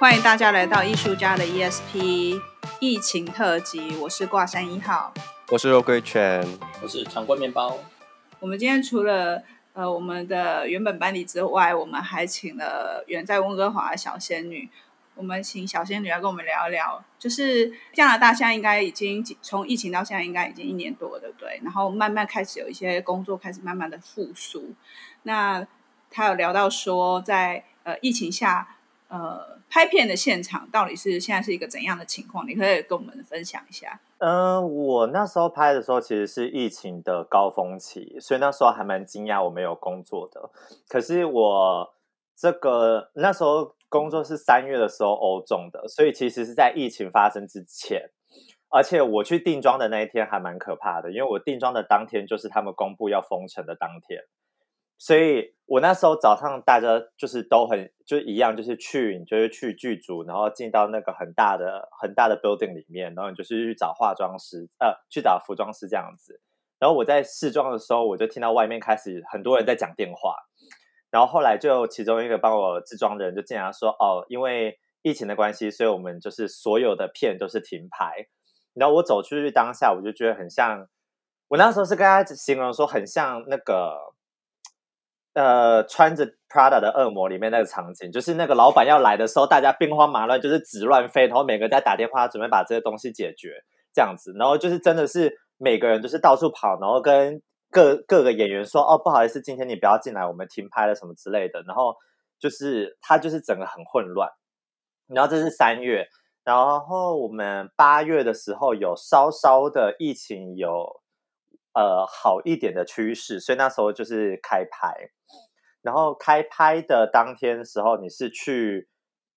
欢迎大家来到艺术家的 ESP 疫情特辑，我是挂山一号，我是肉桂犬，我是长棍面包。我们今天除了呃我们的原本班底之外，我们还请了远在温哥华的小仙女。我们请小仙女来跟我们聊一聊，就是加拿大现在应该已经从疫情到现在应该已经一年多了，对不对？然后慢慢开始有一些工作开始慢慢的复苏。那他有聊到说在，在呃疫情下，呃拍片的现场到底是现在是一个怎样的情况？你可以跟我们分享一下。嗯、我那时候拍的时候其实是疫情的高峰期，所以那时候还蛮惊讶我没有工作的。可是我这个那时候。工作是三月的时候欧中的，所以其实是在疫情发生之前，而且我去定妆的那一天还蛮可怕的，因为我定妆的当天就是他们公布要封城的当天，所以我那时候早上大家就是都很就一样，就是去你就是去剧组，然后进到那个很大的很大的 building 里面，然后你就是去找化妆师，呃，去找服装师这样子，然后我在试妆的时候，我就听到外面开始很多人在讲电话。然后后来就其中一个帮我制妆的人就进来说：“哦，因为疫情的关系，所以我们就是所有的片都是停拍。”然后我走出去当下，我就觉得很像，我那时候是跟他形容说很像那个，呃，穿着 Prada 的恶魔里面那个场景，就是那个老板要来的时候，大家兵荒马乱，就是纸乱飞，然后每个人在打电话准备把这些东西解决这样子，然后就是真的是每个人都是到处跑，然后跟。各各个演员说：“哦，不好意思，今天你不要进来，我们停拍了什么之类的。”然后就是他就是整个很混乱。然后这是三月，然后我们八月的时候有稍稍的疫情有呃好一点的趋势，所以那时候就是开拍。然后开拍的当天时候，你是去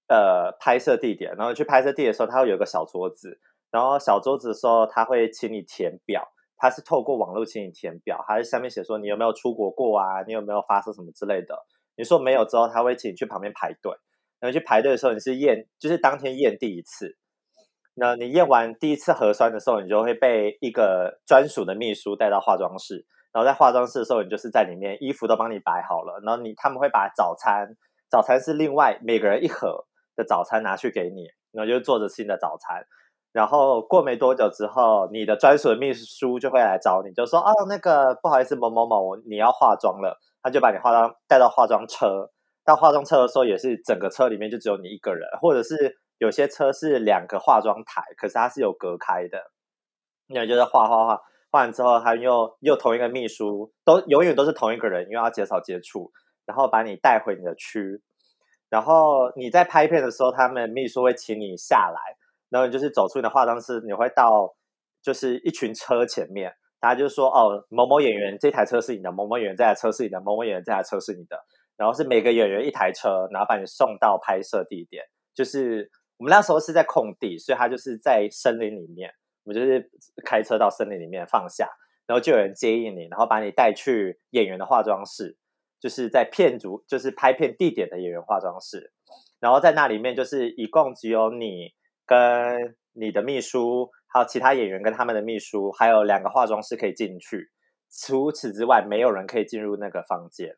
呃拍摄地点，然后去拍摄地点的时候，他会有个小桌子，然后小桌子的时候他会请你填表。他是透过网络请你填表，还是上面写说你有没有出国过啊？你有没有发生什么之类的？你说没有之后，他会请你去旁边排队。然后去排队的时候，你是验，就是当天验第一次。那你验完第一次核酸的时候，你就会被一个专属的秘书带到化妆室。然后在化妆室的时候，你就是在里面，衣服都帮你摆好了。然后你他们会把早餐，早餐是另外每个人一盒的早餐拿去给你，然后就做着新的早餐。然后过没多久之后，你的专属的秘书就会来找你，就说：“哦，那个不好意思，某某某，你要化妆了。”他就把你化妆带到化妆车。到化妆车的时候，也是整个车里面就只有你一个人，或者是有些车是两个化妆台，可是它是有隔开的。那就是化化化，化完之后，他又又同一个秘书，都永远都是同一个人，因为要减少接触，然后把你带回你的区。然后你在拍片的时候，他们秘书会请你下来。然后就是走出你的化妆室，你会到就是一群车前面，大家就说哦，某某演员这台车是你的，某某演员这台车是你的，某某演员这台车是你的，然后是每个演员一台车，然后把你送到拍摄地点。就是我们那时候是在空地，所以他就是在森林里面，我们就是开车到森林里面放下，然后就有人接应你，然后把你带去演员的化妆室，就是在片组就是拍片地点的演员化妆室，然后在那里面就是一共只有你。跟你的秘书，还有其他演员跟他们的秘书，还有两个化妆师可以进去。除此之外，没有人可以进入那个房间。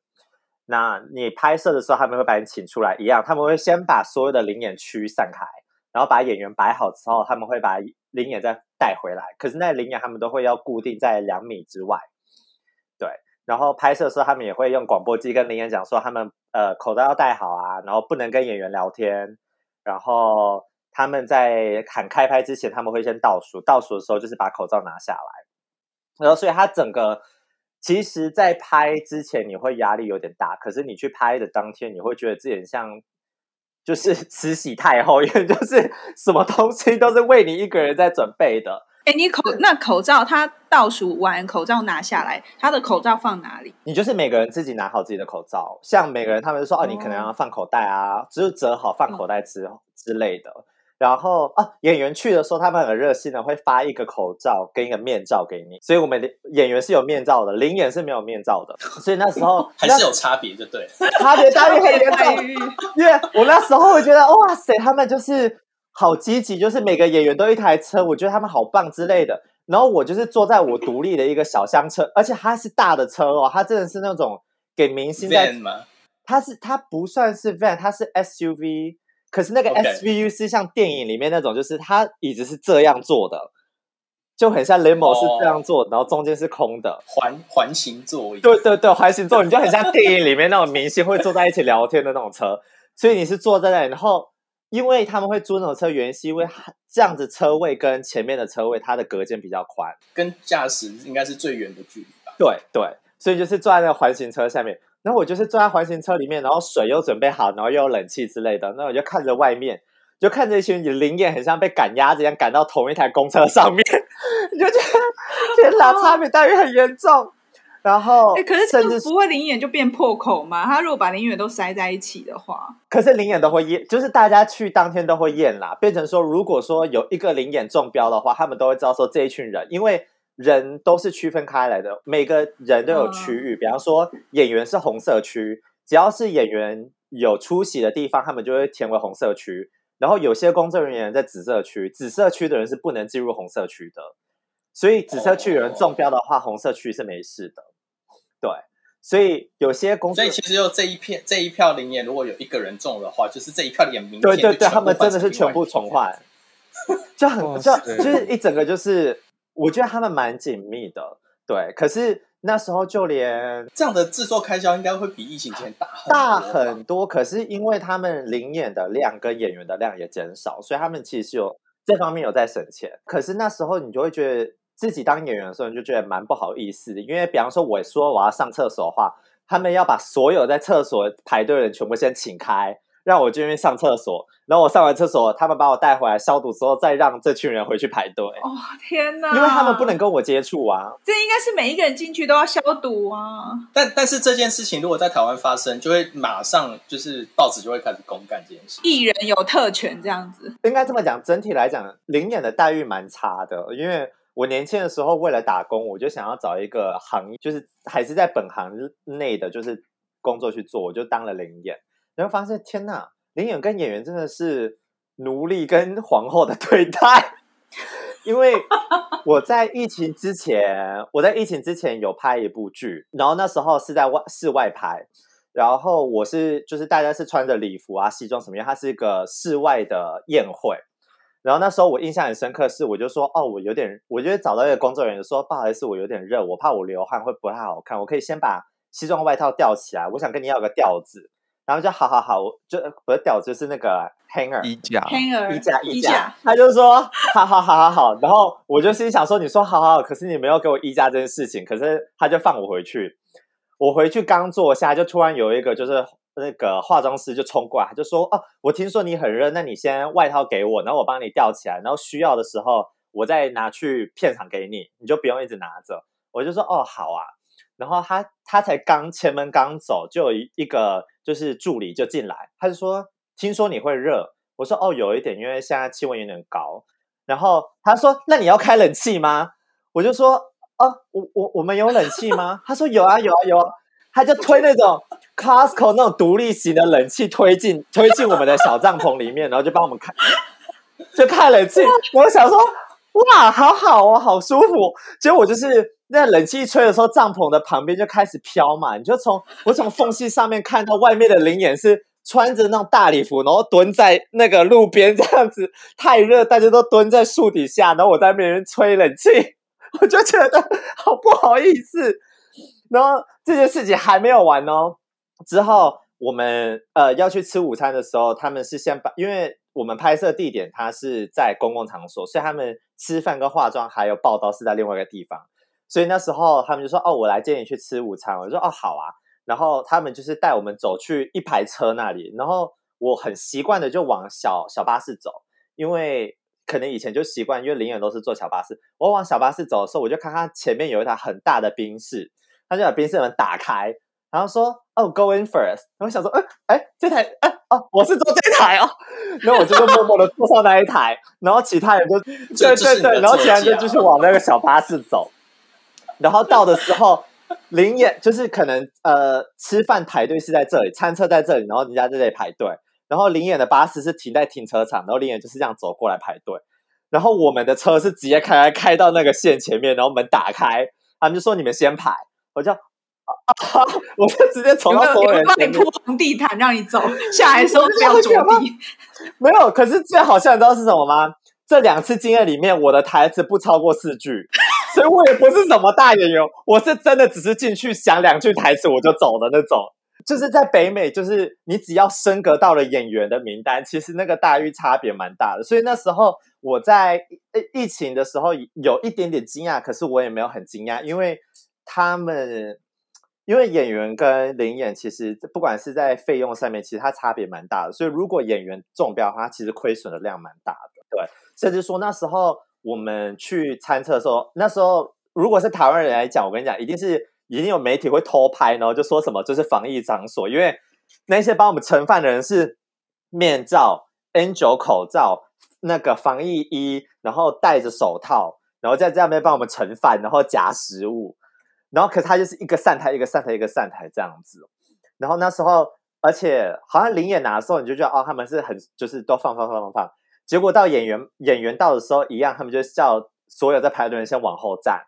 那你拍摄的时候，他们会把你请出来，一样，他们会先把所有的灵眼区散开，然后把演员摆好之后，他们会把灵眼再带回来。可是那灵眼他们都会要固定在两米之外。对，然后拍摄的时候，他们也会用广播机跟灵眼讲说，他们呃口罩要戴好啊，然后不能跟演员聊天，然后。他们在喊开拍之前，他们会先倒数，倒数的时候就是把口罩拿下来，然后所以他整个其实，在拍之前你会压力有点大，可是你去拍的当天，你会觉得自己很像就是 慈禧太后，因为就是什么东西都是为你一个人在准备的。哎，你口那口罩，他倒数完口罩拿下来，他的口罩放哪里？你就是每个人自己拿好自己的口罩，像每个人他们说哦，你可能要放口袋啊，只是折好放口袋之之类的。然后啊，演员去的时候，他们很热心的会发一个口罩跟一个面罩给你，所以我们的演员是有面罩的，临演是没有面罩的，所以那时候 还是有差别，就对，差别待遇很严重。因为我那时候会觉得，哇塞，他们就是好积极，就是每个演员都一台车，我觉得他们好棒之类的。然后我就是坐在我独立的一个小厢车，而且它是大的车哦，它真的是那种给明星在，它是它不算是 van，它是 SUV。可是那个 SVU 是像电影里面那种，就是它椅子是这样做的，就很像 limo 是这样做，oh. 然后中间是空的环环形座椅。对对对，环形座椅，你就很像电影里面那种明星会坐在一起聊天的那种车，所以你是坐在那里，然后因为他们会租那种车，原因是因为这样子车位跟前面的车位它的隔间比较宽，跟驾驶应该是最远的距离吧？对对。所以就是坐在那个环形车下面，然后我就是坐在环形车里面，然后水又准备好，然后又有冷气之类的，那我就看着外面，就看着一群灵眼，很像被赶鸭子一样赶到同一台公车上面，你就觉得天哪，差别待遇很严重。然后，哎，可是这个不会灵眼就变破口吗？他如果把灵眼都塞在一起的话，可是灵眼都会验，就是大家去当天都会验啦，变成说，如果说有一个灵眼中标的话，他们都会知道说这一群人，因为。人都是区分开来的，每个人都有区域。比方说，演员是红色区，只要是演员有出席的地方，他们就会填为红色区。然后有些工作人员在紫色区，紫色区的人是不能进入红色区的。所以紫色区有人中标的话，红色区是没事的。对，所以有些工作，所以其实就这一片这一票里面，如果有一个人中的话，就是这一票演明对对对，他们真的是全部重换，就很就就是一整个就是。我觉得他们蛮紧密的，对。可是那时候就连这样的制作开销应该会比疫情前大很大很多。可是因为他们临演的量跟演员的量也减少，所以他们其实有这方面有在省钱。可是那时候你就会觉得自己当演员的时候，你就觉得蛮不好意思的，因为比方说我说我要上厕所的话，他们要把所有在厕所排队的人全部先请开。让我进去上厕所，然后我上完厕所，他们把我带回来消毒之后，再让这群人回去排队。哦，天哪！因为他们不能跟我接触啊。这应该是每一个人进去都要消毒啊。但但是这件事情如果在台湾发生，就会马上就是报纸就会开始公干这件事。艺人有特权这样子，应该这么讲。整体来讲，临演的待遇蛮差的。因为我年轻的时候为了打工，我就想要找一个行业，就是还是在本行内的，就是工作去做，我就当了零演。然后发现，天呐，临演跟演员真的是奴隶跟皇后的对待。因为我在疫情之前，我在疫情之前有拍一部剧，然后那时候是在外室外拍，然后我是就是大家是穿着礼服啊、西装什么样，它是一个室外的宴会。然后那时候我印象很深刻，是我就说哦，我有点，我就找到一个工作人员说，不好意思，我有点热，我怕我流汗会不太好看，我可以先把西装外套吊起来，我想跟你要个吊子。然后就好好好，我就不是吊，就是那个 hanger 衣架，hanger 衣架衣架。他就说好好好好好，然后我就心想说，你说好好好，可是你没有给我衣架这件事情，可是他就放我回去。我回去刚坐下，就突然有一个就是那个化妆师就冲过来，他就说哦，我听说你很热，那你先外套给我，然后我帮你吊起来，然后需要的时候我再拿去片场给你，你就不用一直拿着。我就说哦好啊。然后他他才刚前门刚走，就有一一个就是助理就进来，他就说：“听说你会热。”我说：“哦，有一点，因为现在气温有点高。”然后他说：“那你要开冷气吗？”我就说：“哦，我我我们有冷气吗？”他说：“有啊，有啊，有啊。”他就推那种 Costco 那种独立型的冷气推进推进我们的小帐篷里面，然后就帮我们开就开冷气。我想说。哇，好好哦，好舒服。结果我就是那冷气吹的时候，帐篷的旁边就开始飘嘛。你就从我从缝隙上面看到外面的临演是穿着那种大礼服，然后蹲在那个路边这样子，太热，大家都蹲在树底下，然后我在那边吹冷气，我就觉得好不好意思。然后这件事情还没有完哦，之后我们呃要去吃午餐的时候，他们是先把因为。我们拍摄地点它是在公共场所，所以他们吃饭跟化妆还有报道是在另外一个地方。所以那时候他们就说：“哦，我来接你去吃午餐。”我就说：“哦，好啊。”然后他们就是带我们走去一排车那里，然后我很习惯的就往小小巴士走，因为可能以前就习惯，因为临演都是坐小巴士。我往小巴士走的时候，我就看看前面有一台很大的宾士，他就把宾士门打开。然后说哦，go in first。然后想说，哎哎，这台哎哦，我是坐这台哦。然后我就默默的坐上那一台，然后其他人就对对对，然后其他人就继续往那个小巴士走。然后到的时候，林演就是可能呃吃饭排队是在这里，餐车在这里，然后人家在这里排队。然后林演的巴士是停在停车场，然后林演就是这样走过来排队。然后我们的车是直接开开开到那个线前面，然后门打开，他们就说你们先排，我就啊。我就直接从到所有人前面，有没有帮你铺红地毯让你走，下来的时候不要着地。没有，可是最好笑，你知道是什么吗？这两次经验里面，我的台词不超过四句，所以我也不是什么大演员，我是真的只是进去讲两句台词我就走的那种。就是在北美，就是你只要升格到了演员的名单，其实那个待遇差别蛮大的。所以那时候我在疫情的时候有一点点惊讶，可是我也没有很惊讶，因为他们因为演员跟临演其实不管是在费用上面，其实它差别蛮大的。所以如果演员中标的话，其实亏损的量蛮大的。对，甚至说那时候我们去餐车的时候，那时候如果是台湾人来讲，我跟你讲，一定是。一定有媒体会偷拍，然后就说什么这是防疫场所，因为那些帮我们盛饭的人是面罩、N9 口罩、那个防疫衣，然后戴着手套，然后在这边帮我们盛饭，然后夹食物，然后可是他就是一个散台一个散台一个散台这样子，然后那时候而且好像临演拿的时候，你就觉得哦他们是很就是都放放放放放，结果到演员演员到的时候一样，他们就叫所有在排队的人先往后站。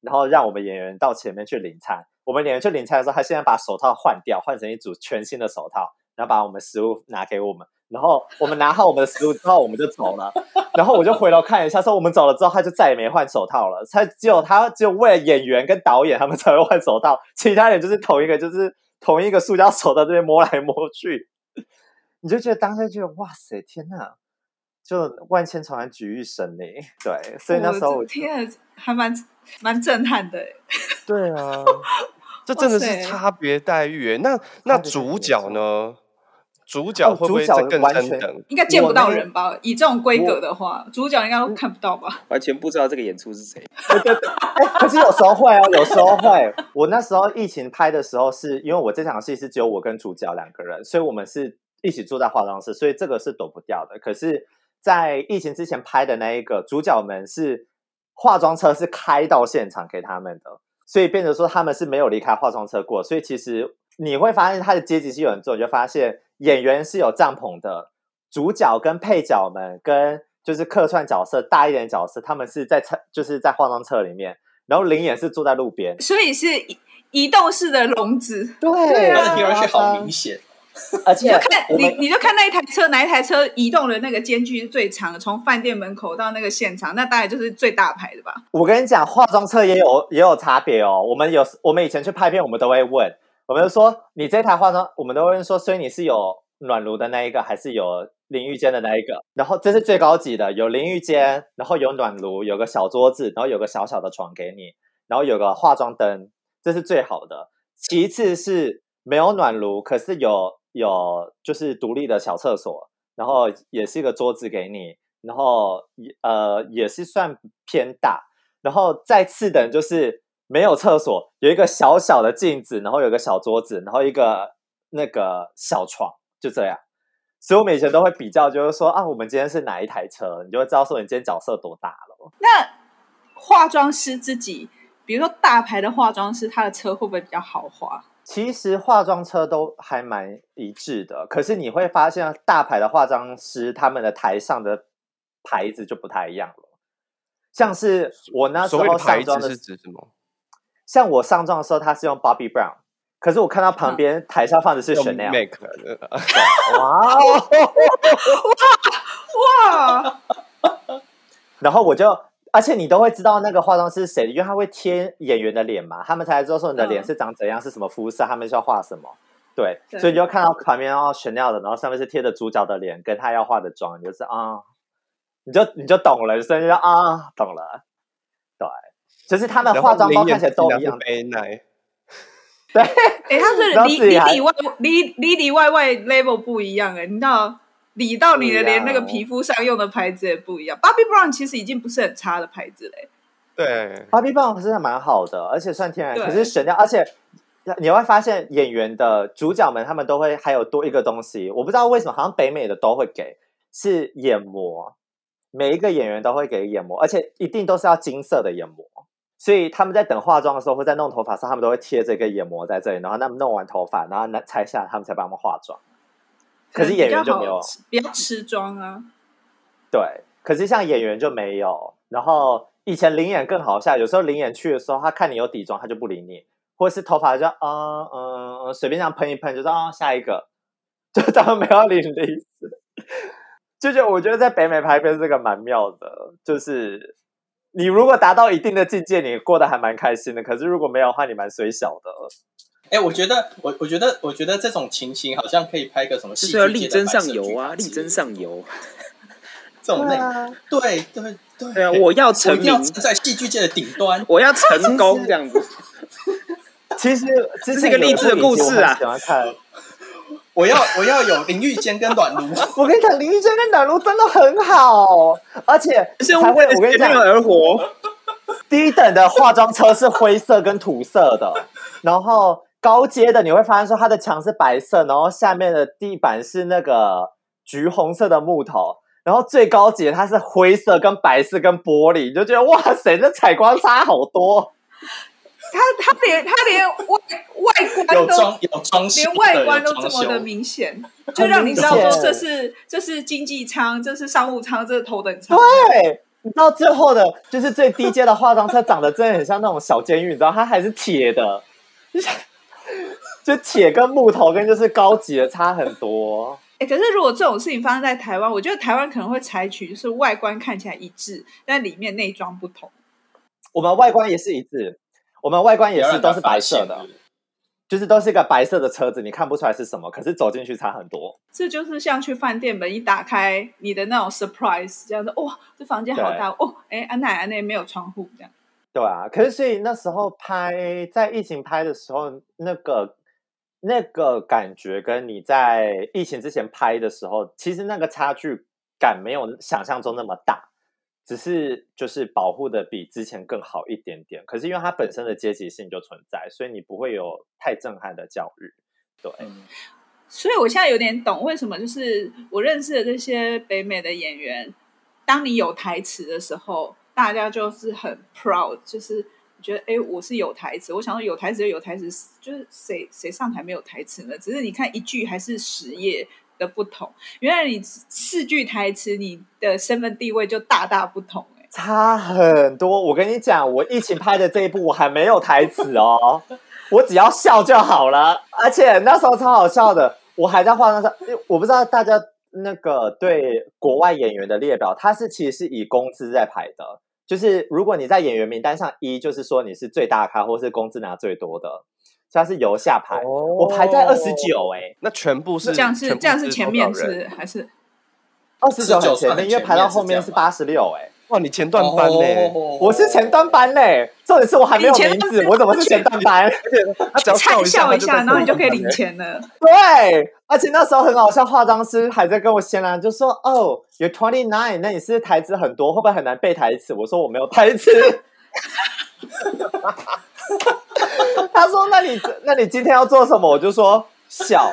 然后让我们演员到前面去领餐。我们演员去领餐的时候，他现在把手套换掉，换成一组全新的手套，然后把我们食物拿给我们。然后我们拿好我们的食物之后，我们就走了。然后我就回头看一下，说我们走了之后，他就再也没换手套了。他只有他只有为了演员跟导演他们才会换手套，其他人就是同一个，就是同一个塑胶手套这边摸来摸去。你就觉得当下就哇塞，天哪！就万千宠爱举一身呢，对，所以那时候我天，还蛮蛮震撼的。对啊，这真的是差别待遇。那那主角呢？主角会不会更真等？应该见不到人吧？以这种规格的话，主角应该都看不到吧？完全不知道这个演出是谁。可是有时候会啊，有时候会。我那时候疫情拍的时候，是因为我这场戏是只有我跟主角两个人，所以我们是一起住在化妆室，所以这个是躲不掉的。可是。在疫情之前拍的那一个主角们是化妆车是开到现场给他们的，所以变成说他们是没有离开化妆车过。所以其实你会发现他的阶级是有人做，你就发现演员是有帐篷的，主角跟配角们跟就是客串角色大一点的角色，他们是在车就是在化妆车里面，然后林演是坐在路边，所以是移动式的笼子，对，那听上去好明显。而且你就看你，你就看那一台车，哪一台车移动的那个间距是最长的？从饭店门口到那个现场，那大概就是最大牌的吧。我跟你讲，化妆车也有也有差别哦。我们有我们以前去拍片，我们都会问，我们就说你这台化妆，我们都会说，所以你是有暖炉的那一个，还是有淋浴间的那一个？然后这是最高级的，有淋浴间，然后有暖炉，有个小桌子，然后有个小小的床给你，然后有个化妆灯，这是最好的。其次是没有暖炉，可是有。有就是独立的小厕所，然后也是一个桌子给你，然后也呃也是算偏大，然后再次等就是没有厕所，有一个小小的镜子，然后有个小桌子，然后一个那个小床，就这样。所以我们以前都会比较，就是说啊，我们今天是哪一台车，你就会知道说你今天角色多大了。那化妆师自己，比如说大牌的化妆师，他的车会不会比较豪华？其实化妆车都还蛮一致的，可是你会发现大牌的化妆师他们的台上的牌子就不太一样了。像是我那时候上妆的是指什么？像我上妆的时候，他是用 Bobbi Brown，可是我看到旁边台上放的是 Chanel。哇哇哇！然后我就。而且你都会知道那个化妆师是谁，因为他会贴演员的脸嘛，他们才知道说你的脸是长怎样，嗯、是什么肤色，他们需要画什么。对，对所以你就看到旁边哦，Chanel 的，然后上面是贴着主角的脸，跟他要化的妆，就是啊，你就你就懂了，所以就啊，懂了。对，就是他们化妆包看起来都一样。对，哎，他是里里里外里里里外外 level 不一样哎，你知道。理到你的，连那个皮肤上用的牌子也不一样。Bobbi Brown 其实已经不是很差的牌子嘞。对，Bobbi Brown 是蛮好的，而且算天然。可是选掉，而且你会发现演员的主角们他们都会还有多一个东西，我不知道为什么，好像北美的都会给，是眼膜。每一个演员都会给眼膜，而且一定都是要金色的眼膜。所以他们在等化妆的时候，或在弄头发时，他们都会贴这个眼膜在这里，然后他们弄完头发，然后拿拆下来，他们才帮他们化妆。可是演员就没有，比较吃妆啊。对，可是像演员就没有。然后以前临演更好笑，有时候临演去的时候，他看你有底妆，他就不理你。或是头发就啊嗯嗯随便这样喷一喷，就说啊下一个，就当然没有领的意思。就就我觉得在北美拍片这个蛮妙的，就是你如果达到一定的境界，你过得还蛮开心的。可是如果没有的话，你蛮衰小的。哎、欸，我觉得我我觉得我觉得这种情形好像可以拍个什么戏，就是要力争上游啊，力争上游。这种类、啊，对对对对啊！我要成名，在戏剧界的顶端，我要成功这样子。其实这是一个励志的故事啊！喜欢看。我要我要有淋浴间跟暖炉。我跟你讲，淋浴间跟暖炉真的很好，而且还会我跟你讲而活。低等的化妆车是灰色跟土色的，然后高阶的你会发现说它的墙是白色，然后下面的地板是那个橘红色的木头，然后最高级的它是灰色跟白色跟玻璃，你就觉得哇塞，这采光差好多。他他连他连外外观都有装有装连外观都这么的明显，就让你知道说这是这是经济舱，这是商务舱，这是头等舱。对，你知道最后的就是最低阶的化妆车长得真的很像那种小监狱，你知道它还是铁的，就铁跟木头跟就是高级的差很多。哎、欸，可是如果这种事情发生在台湾，我觉得台湾可能会采取就是外观看起来一致，但里面内装不同。我们外观也是一致。我们外观也是都是白色的，就是都是一个白色的车子，你看不出来是什么，可是走进去差很多。这就是像去饭店门一打开，你的那种 surprise，这样子，哇，这房间好大哦，哎，安奈安奈没有窗户这样。对啊，可是所以那时候拍在疫情拍的时候，那个那个感觉跟你在疫情之前拍的时候，其实那个差距感没有想象中那么大。只是就是保护的比之前更好一点点，可是因为它本身的阶级性就存在，所以你不会有太震撼的教育。对，嗯、所以我现在有点懂为什么，就是我认识的这些北美的演员，当你有台词的时候，大家就是很 proud，就是觉得哎，我是有台词。我想说有台词就有台词，就是谁谁上台没有台词呢？只是你看一句还是十页。的不同，原来你四句台词，你的身份地位就大大不同。欸，差很多。我跟你讲，我疫情拍的这一部我还没有台词哦，我只要笑就好了。而且那时候超好笑的，我还在化妆上，我不知道大家那个对国外演员的列表，它是其实是以工资在排的，就是如果你在演员名单上一，就是说你是最大咖，或是工资拿最多的。他是由下排，哦、我排在二十九哎，那全部是这样是这样是前面是还是二十九很前面，因为排到后面是八十六哎，哇，你前段班嘞，哦、我是前段班嘞，重点是我还没有名字，我怎么是前段班？而且 他只要笑一下，一下然后你就可以领钱了。对，而且那时候很好笑，化妆师还在跟我闲聊，就说哦，有 twenty nine，那你是台词很多，会不会很难背台词？我说我没有台词。他说：“那你那你今天要做什么？”我就说：“笑。”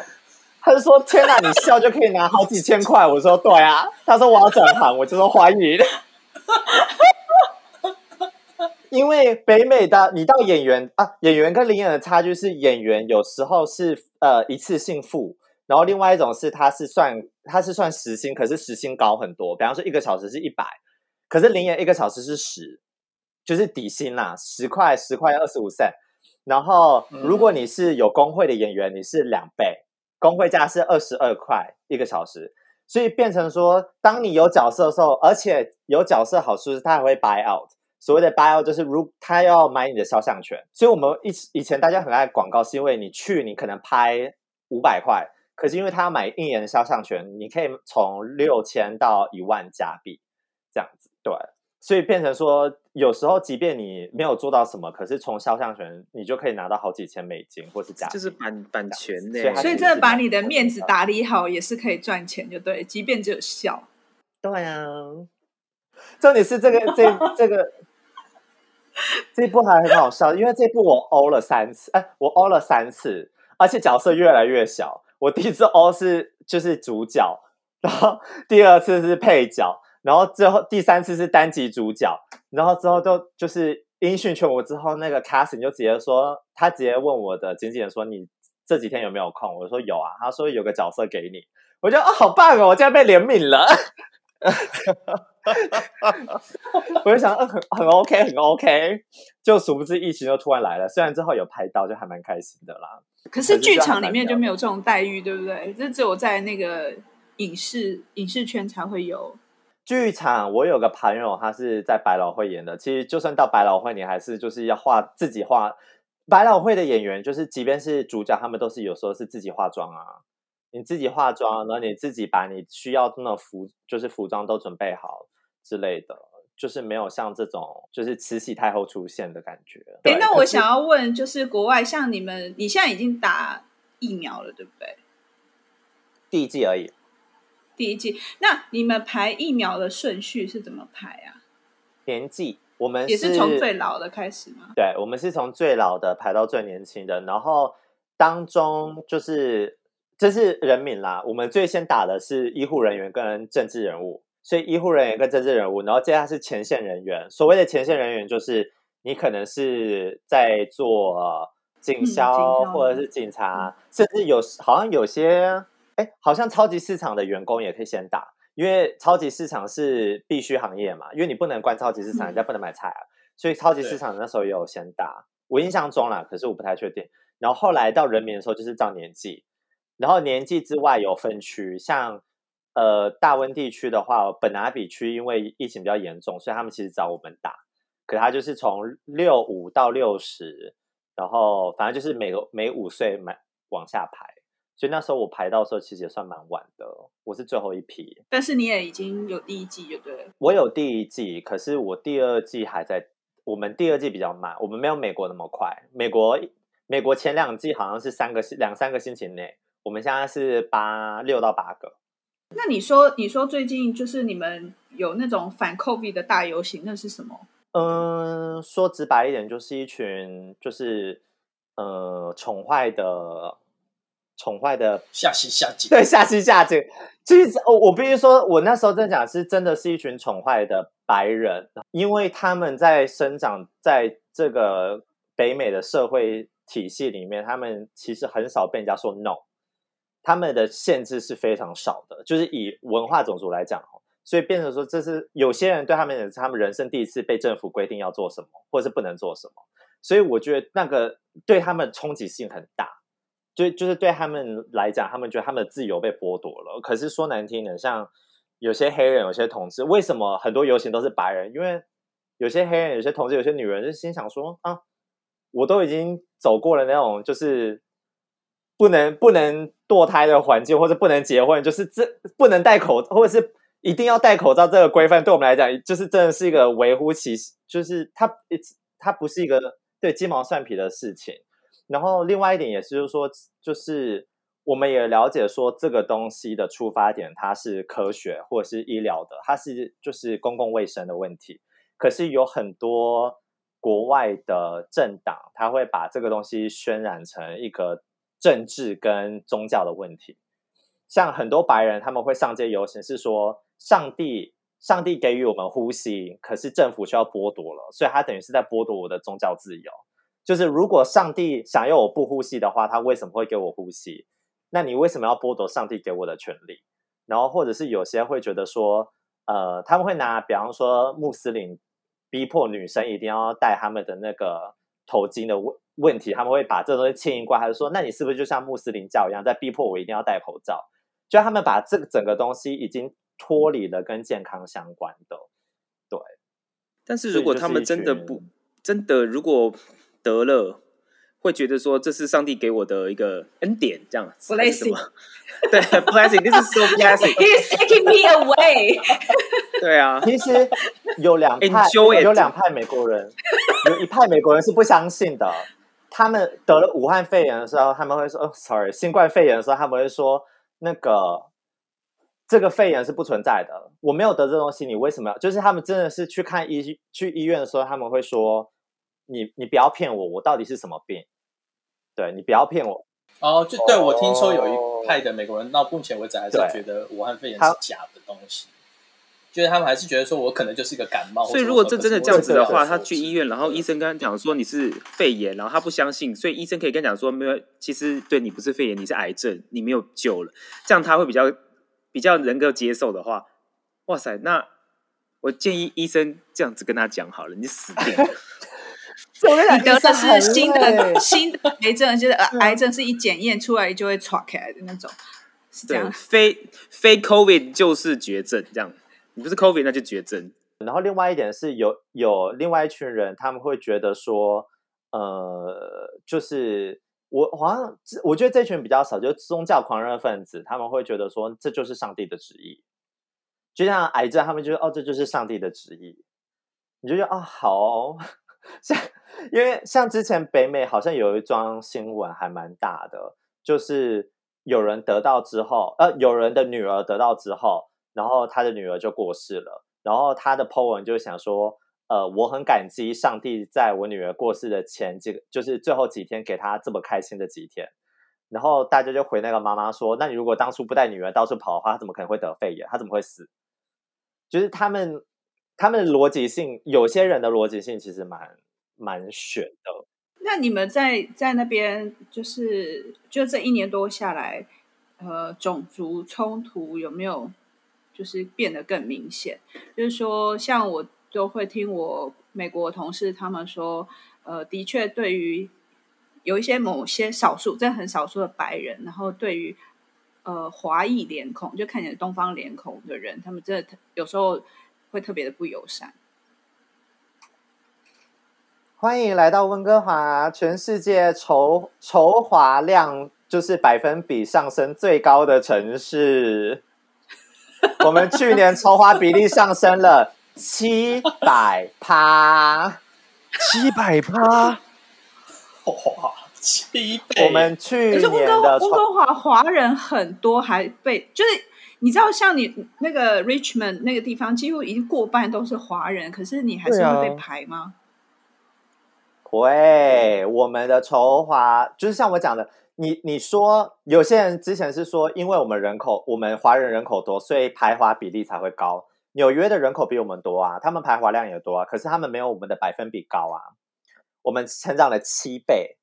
他就说：“天哪，你笑就可以拿好几千块。”我说：“对啊。”他说：“我要转行。”我就说：“欢迎。” 因为北美的你到演员啊，演员跟临演的差距是演员有时候是呃一次性付，然后另外一种是他是算他是算时薪，可是时薪高很多。比方说一个小时是一百，可是临演一个小时是十。就是底薪啦，十块十块二十五 cent，然后如果你是有工会的演员，你是两倍，工会价是二十二块一个小时，所以变成说，当你有角色的时候，而且有角色好处是他还会 buy out，所谓的 buy out 就是如他要买你的肖像权，所以我们以以前大家很爱广告，是因为你去你可能拍五百块，可是因为他要买一年的肖像权，你可以从六千到一万加币这样子，对。所以变成说，有时候即便你没有做到什么，可是从肖像权你就可以拿到好几千美金，或是假，就是版版权的。所以真的把你的面子打理好，也是可以赚钱，就对。即便只有笑，对啊。重点是这个这这个这部还很好笑，因为这部我欧了三次，哎，我欧了三次，而且角色越来越小。我第一次欧是就是主角，然后第二次是配角。然后最后第三次是单集主角，然后之后就就是音讯全无之后，那个 casting 就直接说，他直接问我的经纪人说：“你这几天有没有空？”我说：“有啊。”他说：“有个角色给你。”我觉得哦，好棒哦，我竟然被怜悯了。我就想，嗯，很很 OK，很 OK，就殊不知疫情就突然来了。虽然之后有拍到，就还蛮开心的啦。可是剧场里面就没有这种待遇，对不对？这只有在那个影视影视圈才会有。剧场，我有个朋友，他是在百老汇演的。其实就算到百老汇，你还是就是要化自己化。百老汇的演员，就是即便是主角，他们都是有时候是自己化妆啊。你自己化妆，然后你自己把你需要的那种服，就是服装都准备好之类的，就是没有像这种就是慈禧太后出现的感觉。哎，那我想要问，就是国外像你们，你现在已经打疫苗了，对不对？第一季而已。第一季，那你们排疫苗的顺序是怎么排啊？年纪，我们是也是从最老的开始吗？对，我们是从最老的排到最年轻的，然后当中就是。这是人民啦，我们最先打的是医护人员跟政治人物，所以医护人员跟政治人物，然后接下来是前线人员。所谓的前线人员，就是你可能是在做警消或者是警察，嗯、甚至有好像有些，哎，好像超级市场的员工也可以先打，因为超级市场是必须行业嘛，因为你不能关超级市场，人家不能买菜啊，所以超级市场那时候也有先打。我印象中啦，可是我不太确定。然后后来到人民的时候，就是照年纪。然后年纪之外有分区，像呃大温地区的话，本拿比区因为疫情比较严重，所以他们其实找我们打，可他就是从六五到六十，然后反正就是每个每五岁买往下排，所以那时候我排到的时候其实也算蛮晚的，我是最后一批。但是你也已经有第一季，就对了。我有第一季，可是我第二季还在，我们第二季比较慢，我们没有美国那么快，美国美国前两季好像是三个两三个星期内。我们现在是八六到八个。那你说，你说最近就是你们有那种反 COVID 的大游行，那是什么？嗯，说直白一点，就是一群就是呃宠坏的宠坏的下西下井，对下西下井。其实我我必须说，我那时候在讲是真的是一群宠坏的白人，因为他们在生长在这个北美的社会体系里面，他们其实很少被人家说 no。他们的限制是非常少的，就是以文化种族来讲，所以变成说，这是有些人对他们也是他们人生第一次被政府规定要做什么，或者是不能做什么，所以我觉得那个对他们冲击性很大，就就是对他们来讲，他们觉得他们的自由被剥夺了。可是说难听点，像有些黑人、有些同志，为什么很多游行都是白人？因为有些黑人、有些同志、有些女人就心想说啊，我都已经走过了那种就是。不能不能堕胎的环境，或者不能结婚，就是这不能戴口，或者是一定要戴口罩这个规范，对我们来讲，就是真的是一个微乎其，就是它它不是一个对鸡毛蒜皮的事情。然后另外一点也是，就是说，就是我们也了解说，这个东西的出发点它是科学或者是医疗的，它是就是公共卫生的问题。可是有很多国外的政党，他会把这个东西渲染成一个。政治跟宗教的问题，像很多白人他们会上街游行，是说上帝，上帝给予我们呼吸，可是政府需要剥夺了，所以他等于是在剥夺我的宗教自由。就是如果上帝想要我不呼吸的话，他为什么会给我呼吸？那你为什么要剥夺上帝给我的权利？然后或者是有些会觉得说，呃，他们会拿，比方说穆斯林逼迫女生一定要戴他们的那个头巾的问问题，他们会把这东西牵引过来，还是说，那你是不是就像穆斯林教一样，在逼迫我一定要戴口罩？就他们把这个整个东西已经脱离了跟健康相关的，对。但是如果他们真的不真的，如果得了，会觉得说这是上帝给我的一个恩典，这样子。Blessing，对，Blessing，This is so blessing。He's taking me away。对啊，其实有两派，有两派美国人，有一派美国人是不相信的。他们得了武汉肺炎的时候，他们会说：“哦，sorry，新冠肺炎的时候，他们会说那个这个肺炎是不存在的，我没有得这东西，你为什么要？就是他们真的是去看医去医院的时候，他们会说：你你不要骗我，我到底是什么病？对，你不要骗我。哦，就对，我听说有一派的美国人到目前为止还是觉得武汉肺炎是假的东西。”就是他们还是觉得说，我可能就是一个感冒。所以如果这真的这样子的话，他去医院，然后医生跟他讲说你是肺炎，然后他不相信，所以医生可以跟他讲说，没有，其实对你不是肺炎，你是癌症，你没有救了。这样他会比较比较能够接受的话，哇塞，那我建议医生这样子跟他讲好了，你死定了。你得的是新的新的 癌症，就是癌症是一检验出来就会闯开来的那种，是这样。非非 COVID 就是绝症，这样。你不是 COVID 那就绝症。然后另外一点是有有另外一群人，他们会觉得说，呃，就是我好像我觉得这群比较少，就是宗教狂热分子，他们会觉得说这就是上帝的旨意。就像癌症，他们就说哦，这就是上帝的旨意。你就觉得啊、哦，好哦，像。因为像之前北美好像有一桩新闻还蛮大的，就是有人得到之后，呃，有人的女儿得到之后，然后他的女儿就过世了，然后他的 po 文就想说，呃，我很感激上帝在我女儿过世的前几，就是最后几天给她这么开心的几天，然后大家就回那个妈妈说，那你如果当初不带女儿到处跑的话，她怎么可能会得肺炎？她怎么会死？就是他们他们的逻辑性，有些人的逻辑性其实蛮。蛮悬的。那你们在在那边，就是就这一年多下来，呃，种族冲突有没有就是变得更明显？就是说，像我都会听我美国同事他们说，呃，的确对于有一些某些少数，真的很少数的白人，然后对于呃华裔脸孔，就看起来东方脸孔的人，他们真的有时候会特别的不友善。欢迎来到温哥华，全世界仇仇华量就是百分比上升最高的城市。我们去年仇华比例上升了七百趴，七百趴，哇，七倍！我们去年的可是温哥温哥华华人很多，还被就是你知道，像你那个 Richmond 那个地方，几乎已经过半都是华人，可是你还是会被排吗？喂，我们的仇华就是像我讲的，你你说有些人之前是说，因为我们人口，我们华人人口多，所以排华比例才会高。纽约的人口比我们多啊，他们排华量也多啊，可是他们没有我们的百分比高啊。我们成长了七倍，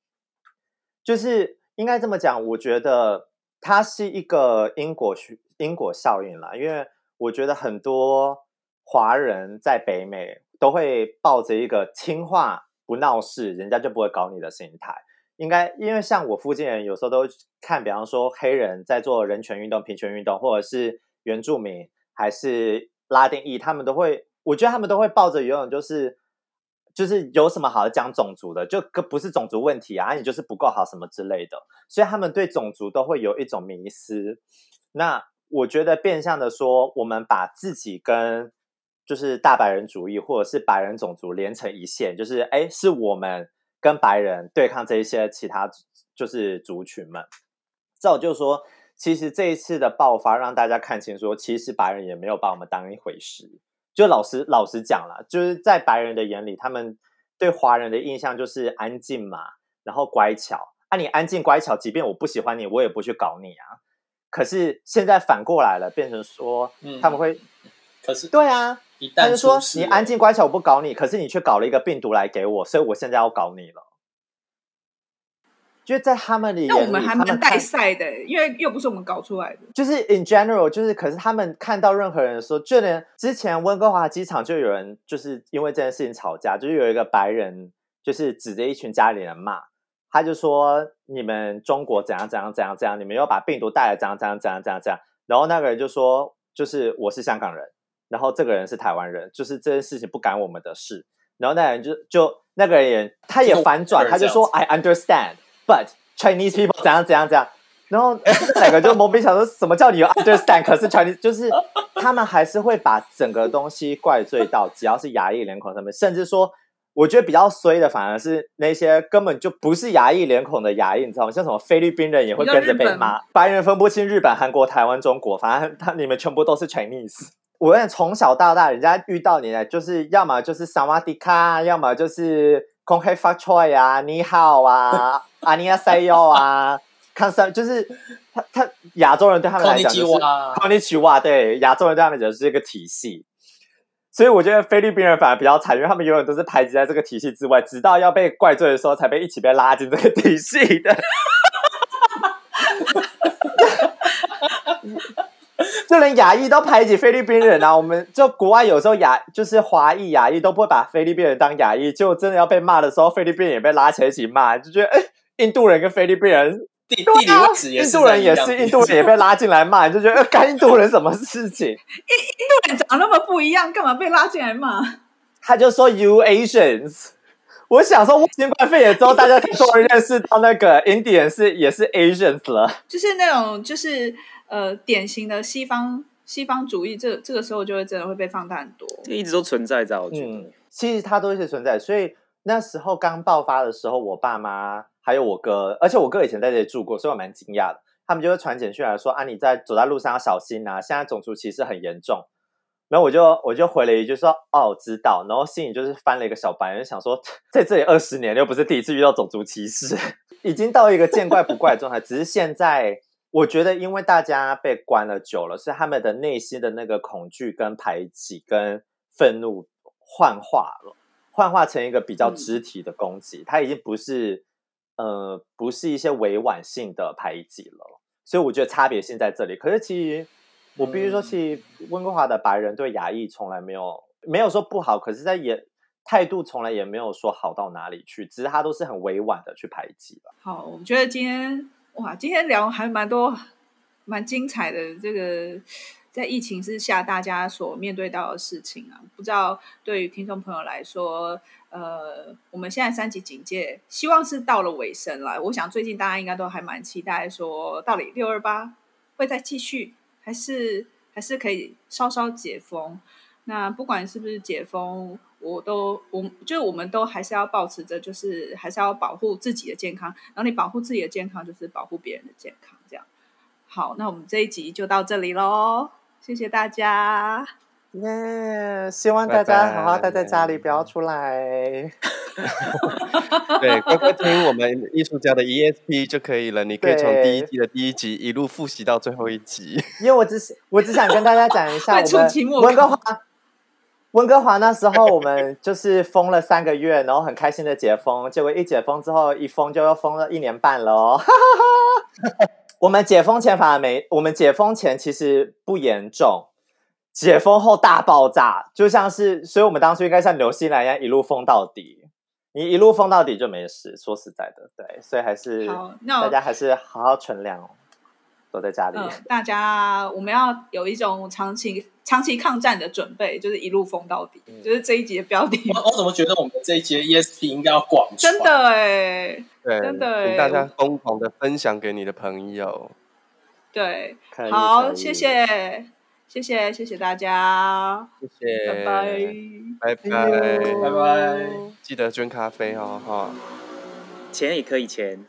就是应该这么讲。我觉得它是一个因果因果效应啦，因为我觉得很多华人在北美都会抱着一个听话。不闹事，人家就不会搞你的心态。应该，因为像我附近人，有时候都看，比方说黑人在做人权运动、平权运动，或者是原住民，还是拉丁裔，他们都会，我觉得他们都会抱着有种就是，就是有什么好讲种族的，就不是种族问题啊，你就是不够好什么之类的，所以他们对种族都会有一种迷思。那我觉得变相的说，我们把自己跟就是大白人主义，或者是白人种族连成一线，就是哎，是我们跟白人对抗这一些其他就是族群们。这我就说，其实这一次的爆发让大家看清说，其实白人也没有把我们当一回事。就老实老实讲了，就是在白人的眼里，他们对华人的印象就是安静嘛，然后乖巧。啊，你安静乖巧，即便我不喜欢你，我也不去搞你啊。可是现在反过来了，变成说他们会，嗯、可是对啊。但是说：“你安静乖巧，我不搞你。可是你却搞了一个病毒来给我，所以我现在要搞你了。”就在他们里，那我们还蛮带赛的，因为又不是我们搞出来的。就是 in general，就是可是他们看到任何人的时候，就连之前温哥华机场就有人就是因为这件事情吵架，就是有一个白人就是指着一群家里人骂，他就说：“你们中国怎样怎样怎样怎样，你们又把病毒带来怎样怎样怎样怎样怎样。”然后那个人就说：“就是我是香港人。”然后这个人是台湾人，就是这件事情不干我们的事。然后那个人就就那个人也他也反转，他就说 I understand, but Chinese people 怎样怎样怎样。然后两个就懵逼，想说什么叫你 understand？可是 Chinese 就是他们还是会把整个东西怪罪到只要是亚裔脸孔上面，甚至说我觉得比较衰的反而是那些根本就不是牙裔脸孔的牙裔，你知道吗？像什么菲律宾人也会跟着被骂，白人分不清日本、韩国、台湾、中国，反正他你们全部都是 Chinese。我问从小到大，人家遇到你呢，就是要么就是萨瓦迪卡，要么就是空黑发错呀，你好啊，阿尼亚塞哟啊，康森，就是他他亚洲人对他们来讲就是康尼奇瓦，对亚洲人对他们讲是一个体系，所以我觉得菲律宾人反而比较惨，因为他们永远都是排挤在这个体系之外，直到要被怪罪的时候，才被一起被拉进这个体系的。就连亚裔都排挤菲律宾人啊！我们就国外有时候亚就是华裔亚裔都不会把菲律宾人当亚裔，就真的要被骂的时候，菲律宾人也被拉起来一起骂，就觉得哎，印度人跟菲律宾人地地理位置也是，印度人也是，印度人也被拉进来骂，就觉得干印度人什么事情？印印度人长得那么不一样，干嘛被拉进来骂？他就说 You Asians。我想说，新冠肺炎之后，大家终于认识到那个 Indian 是也是 Asians 了，就是那种就是呃典型的西方西方主义，这这个时候就会真的会被放大很多，一直都存在在我觉得、嗯，其实它都一直存在，所以那时候刚爆发的时候，我爸妈还有我哥，而且我哥以前在这里住过，所以我蛮惊讶的，他们就会传简讯来说啊，你在走在路上要小心啊，现在种族歧视很严重。然后我就我就回了一句说哦，知道，然后心里就是翻了一个小白眼，想说在这里二十年又不是第一次遇到种族歧视，已经到一个见怪不怪的状态。只是现在我觉得，因为大家被关了久了，所以他们的内心的那个恐惧、跟排挤、跟愤怒幻化了，幻化成一个比较肢体的攻击。它已经不是呃不是一些委婉性的排挤了，所以我觉得差别性在这里。可是其实。我必须说，其实温哥华的白人对亚裔从来没有没有说不好，可是，在也态度从来也没有说好到哪里去，只是他都是很委婉的去排挤吧。好，我觉得今天哇，今天聊还蛮多蛮精彩的。这个在疫情之下，大家所面对到的事情啊，不知道对于听众朋友来说，呃，我们现在三级警戒，希望是到了尾声了。我想最近大家应该都还蛮期待，说到底六二八会再继续。还是还是可以稍稍解封。那不管是不是解封，我都我就我们都还是要保持着，就是还是要保护自己的健康。然后你保护自己的健康，就是保护别人的健康。这样好，那我们这一集就到这里喽，谢谢大家。耶！Yeah, 希望大家好好待在家里，不要出来。对，乖乖听我们艺术家的 ESP 就可以了。你可以从第一季的第一集一路复习到最后一集。因为我只是我只想跟大家讲一下，我们温哥华，温哥华那时候我们就是封了三个月，然后很开心的解封，结果一解封之后一封就又封了一年半了哦。我们解封前反而没，我们解封前其实不严重，解封后大爆炸，就像是，所以我们当初应该像纽西兰一样一路封到底。你一路封到底就没事，说实在的，对，所以还是好，大家还是好好存粮哦，躲在家里。嗯、大家我们要有一种长期长期抗战的准备，就是一路封到底，嗯、就是这一集的标题。我，我怎么觉得我们这一集 ESP 应该要广传？真的哎，对，真的，请大家疯狂的分享给你的朋友。对，好，谢谢。谢谢谢谢大家，谢谢，拜拜，拜拜，拜拜，记得捐咖啡哦，哈，钱也可以钱。